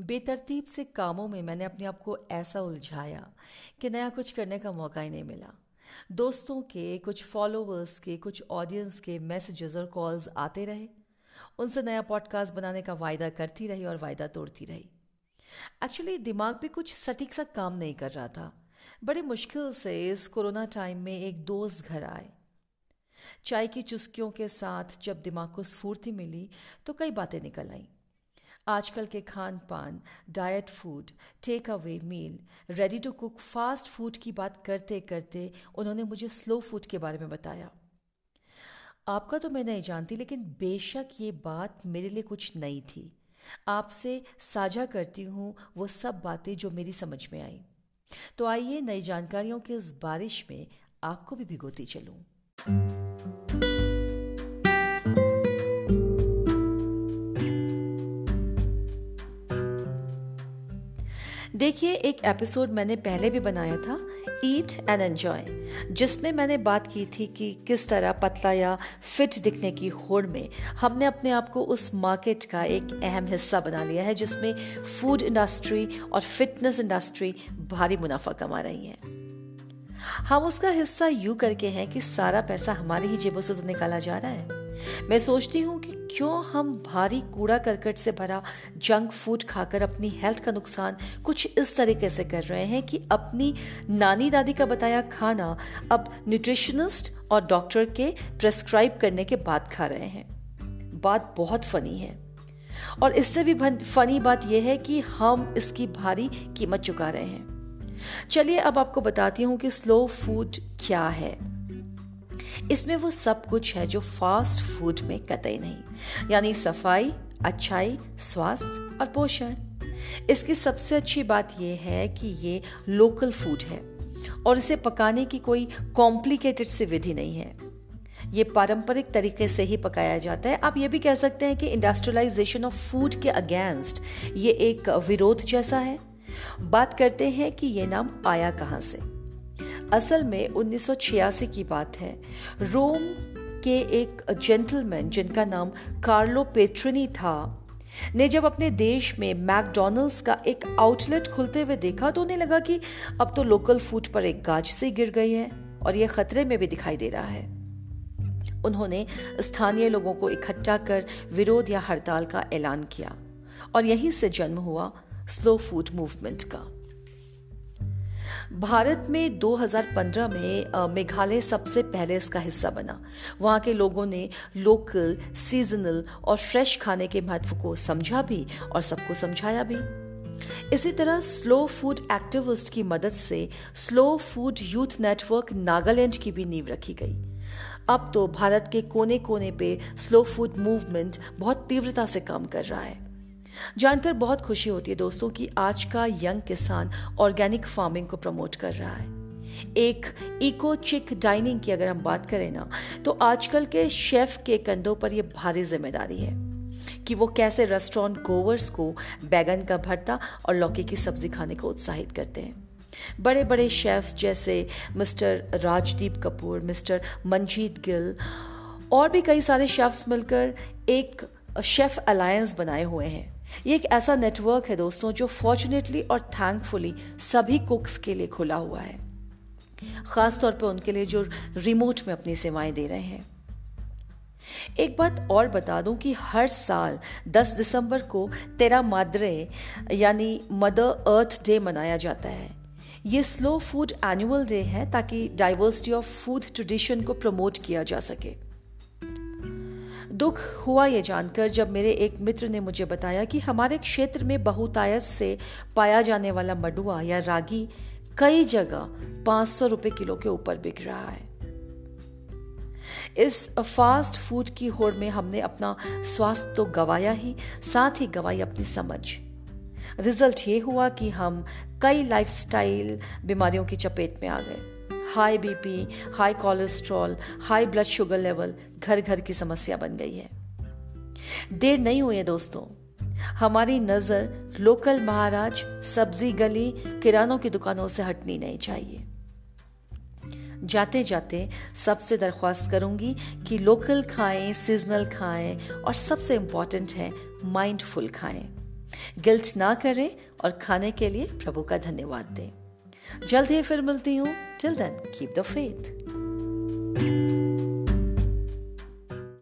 बेतरतीब से कामों में मैंने अपने आप को ऐसा उलझाया कि नया कुछ करने का मौका ही नहीं मिला। दोस्तों के, कुछ फॉलोअर्स के, कुछ ऑडियंस के मैसेजेस और कॉल्स आते रहे। उनसे नया पॉडकास्ट बनाने का वायदा करती रही और वायदा तोड़ती रही। एक्चुअली दिमाग पे कुछ सटीक सा काम नहीं कर रहा था। बड़े मुश्किल से इस कोरोना टाइम में एक दोस्त घर आए। चाय की चुस्कियों के साथ जब दिमाग को स्फूर्ति मिली तो कई बातें निकल आईं। आजकल के खान पान diet food take away meal ready to cook fast food की बात करते करते उन्होंने मुझे स्लो फ़ूड के बारे में बताया। आपका तो मैं नहीं जानती, लेकिन बेशक ये बात मेरे लिए कुछ नई थी। आपसे साझा करती हूँ वो सब बातें जो मेरी समझ में आई। तो आइए नई जानकारियों के इस बारिश में आपको भी भिगोती चलूँ। देखिए, एक एपिसोड मैंने पहले भी बनाया था ईट एंड एन्जॉय जिसमें मैंने बात की थी कि किस तरह पतला या फिट दिखने की होड़ में हमने अपने आप को उस मार्केट का एक अहम हिस्सा बना लिया है, जिसमें फ़ूड इंडस्ट्री और फिटनेस इंडस्ट्री भारी मुनाफा कमा रही है। हम उसका हिस्सा यूँ करके हैं कि सारा पैसा हमारी ही जेबों से तो निकाला जा रहा है। मैं सोचती हूँ कि क्यों हम भारी कूड़ा करकट से भरा जंक फ़ूड खाकर अपनी हेल्थ का नुकसान कुछ इस तरीके से कर रहे हैं कि अपनी नानी दादी का बताया खाना अब न्यूट्रिशनिस्ट और डॉक्टर के प्रेस्क्राइब करने के बाद खा रहे हैं। बात बहुत फनी है। और इससे भी फनी बात यह है कि हम इसकी भारी कीमत चुका रहे हैं। चलिए अब आपको बताती हूँ कि स्लो फ़ूड क्या है। इसमें वो सब कुछ है जो फास्ट फ़ूड में कतई नहीं। यानी सफ़ाई, अच्छाई, स्वास्थ्य और पोषण। इसकी सबसे अच्छी बात यह है कि ये लोकल फ़ूड है और इसे पकाने की कोई कॉम्प्लिकेटेड सी विधि नहीं है। ये पारंपरिक तरीके से ही पकाया जाता है। आप ये भी कह सकते हैं कि इंडस्ट्रियलाइजेशन ऑफ़ फ़ूड के अगेंस्ट ये एक विरोध जैसा है। बात करते हैं कि ये नाम आया कहाँ से। असल में 1986 की बात है। रोम के एक जेंटलमैन, जिनका नाम कार्लो पेट्रनी था, ने जब अपने देश में मैकडोनल्ड्स का एक आउटलेट खुलते हुए देखा तो उन्हें लगा कि अब तो लोकल फ़ूड पर एक गाज से गिर गई है और यह खतरे में भी दिखाई दे रहा है। उन्होंने स्थानीय लोगों को इकट्ठा कर विरोध या हड़ताल का ऐलान किया और यहीं से जन्म हुआ स्लो फ़ूड मूवमेंट का। भारत में 2015 में मेघालय सबसे पहले इसका हिस्सा बना। वहाँ के लोगों ने लोकल सीजनल और फ्रेश खाने के महत्व को समझा भी और सबको समझाया भी। इसी तरह स्लो फ़ूड एक्टिविस्ट की मदद से slow food youth network Nagaland की भी नींव रखी गई। अब तो भारत के कोने कोने पे स्लो फ़ूड मूवमेंट बहुत तीव्रता से काम कर रहा है। जानकर बहुत खुशी होती है दोस्तों कि आज का यंग किसान ऑर्गेनिक फ़ार्मिंग को प्रमोट कर रहा है। एक इको चिक डाइनिंग की अगर हम बात करें ना तो आजकल के शेफ के कंधों पर यह भारी ज़िम्मेदारी है कि वो कैसे रेस्टोरेंट गोवर्स को बैगन का भरता और लौकी की सब्ज़ी खाने को उत्साहित करते हैं। बड़े बड़े शेफ्स जैसे मिस्टर राजदीप कपूर, मिस्टर मंजीत गिल और भी कई सारे शेफ्स मिलकर एक शेफ अलायंस बनाए हुए हैं। ये एक ऐसा नेटवर्क है दोस्तों, जो फॉर्चुनेटली और थैंकफुली सभी कुक्स के लिए खुला हुआ है। खास तौर पर उनके लिए जो रिमोट में अपनी सेवाएँ दे रहे हैं। एक बात और बता दूँ कि हर साल 10 दिसंबर को तेरा माद्रे, यानी मदर अर्थ डे मनाया जाता है। ये स्लो फ़ूड एनुअल डे है ताकि डाइवर्सिटी ऑफ़ फ़ूड ट्रेडिशन को प्रमोट किया जा सके। दुख हुआ ये जानकर जब मेरे एक मित्र ने मुझे बताया कि हमारे क्षेत्र में बहुतायत से पाया जाने वाला मडुआ या रागी कई जगह पाँच सौ रुपए किलो के ऊपर बिक रहा है। इस फास्ट फ़ूड की होड़ में हमने अपना स्वास्थ्य तो गवाया ही, साथ ही गवाई अपनी समझ। रिज़ल्ट ये हुआ कि हम कई लाइफस्टाइल बीमारियों की चपेट में आ गए। High BP high cholesterol high blood sugar level घर घर की समस्या बन गई है। देर नहीं हुई है दोस्तों। हमारी नज़र लोकल महाराज सब्ज़ी गली किरानों की दुकानों से हटनी नहीं चाहिए। जाते जाते सबसे दरख्वास्त करूँगी कि लोकल खाएँ सीजनल खाएँ और सबसे इंपॉर्टेंट है माइंडफुल खाएँ। गिल्ट ना करें और खाने के लिए प्रभु का धन्यवाद दें। जल्द ही फिर मिलती हूँ। Till then keep the faith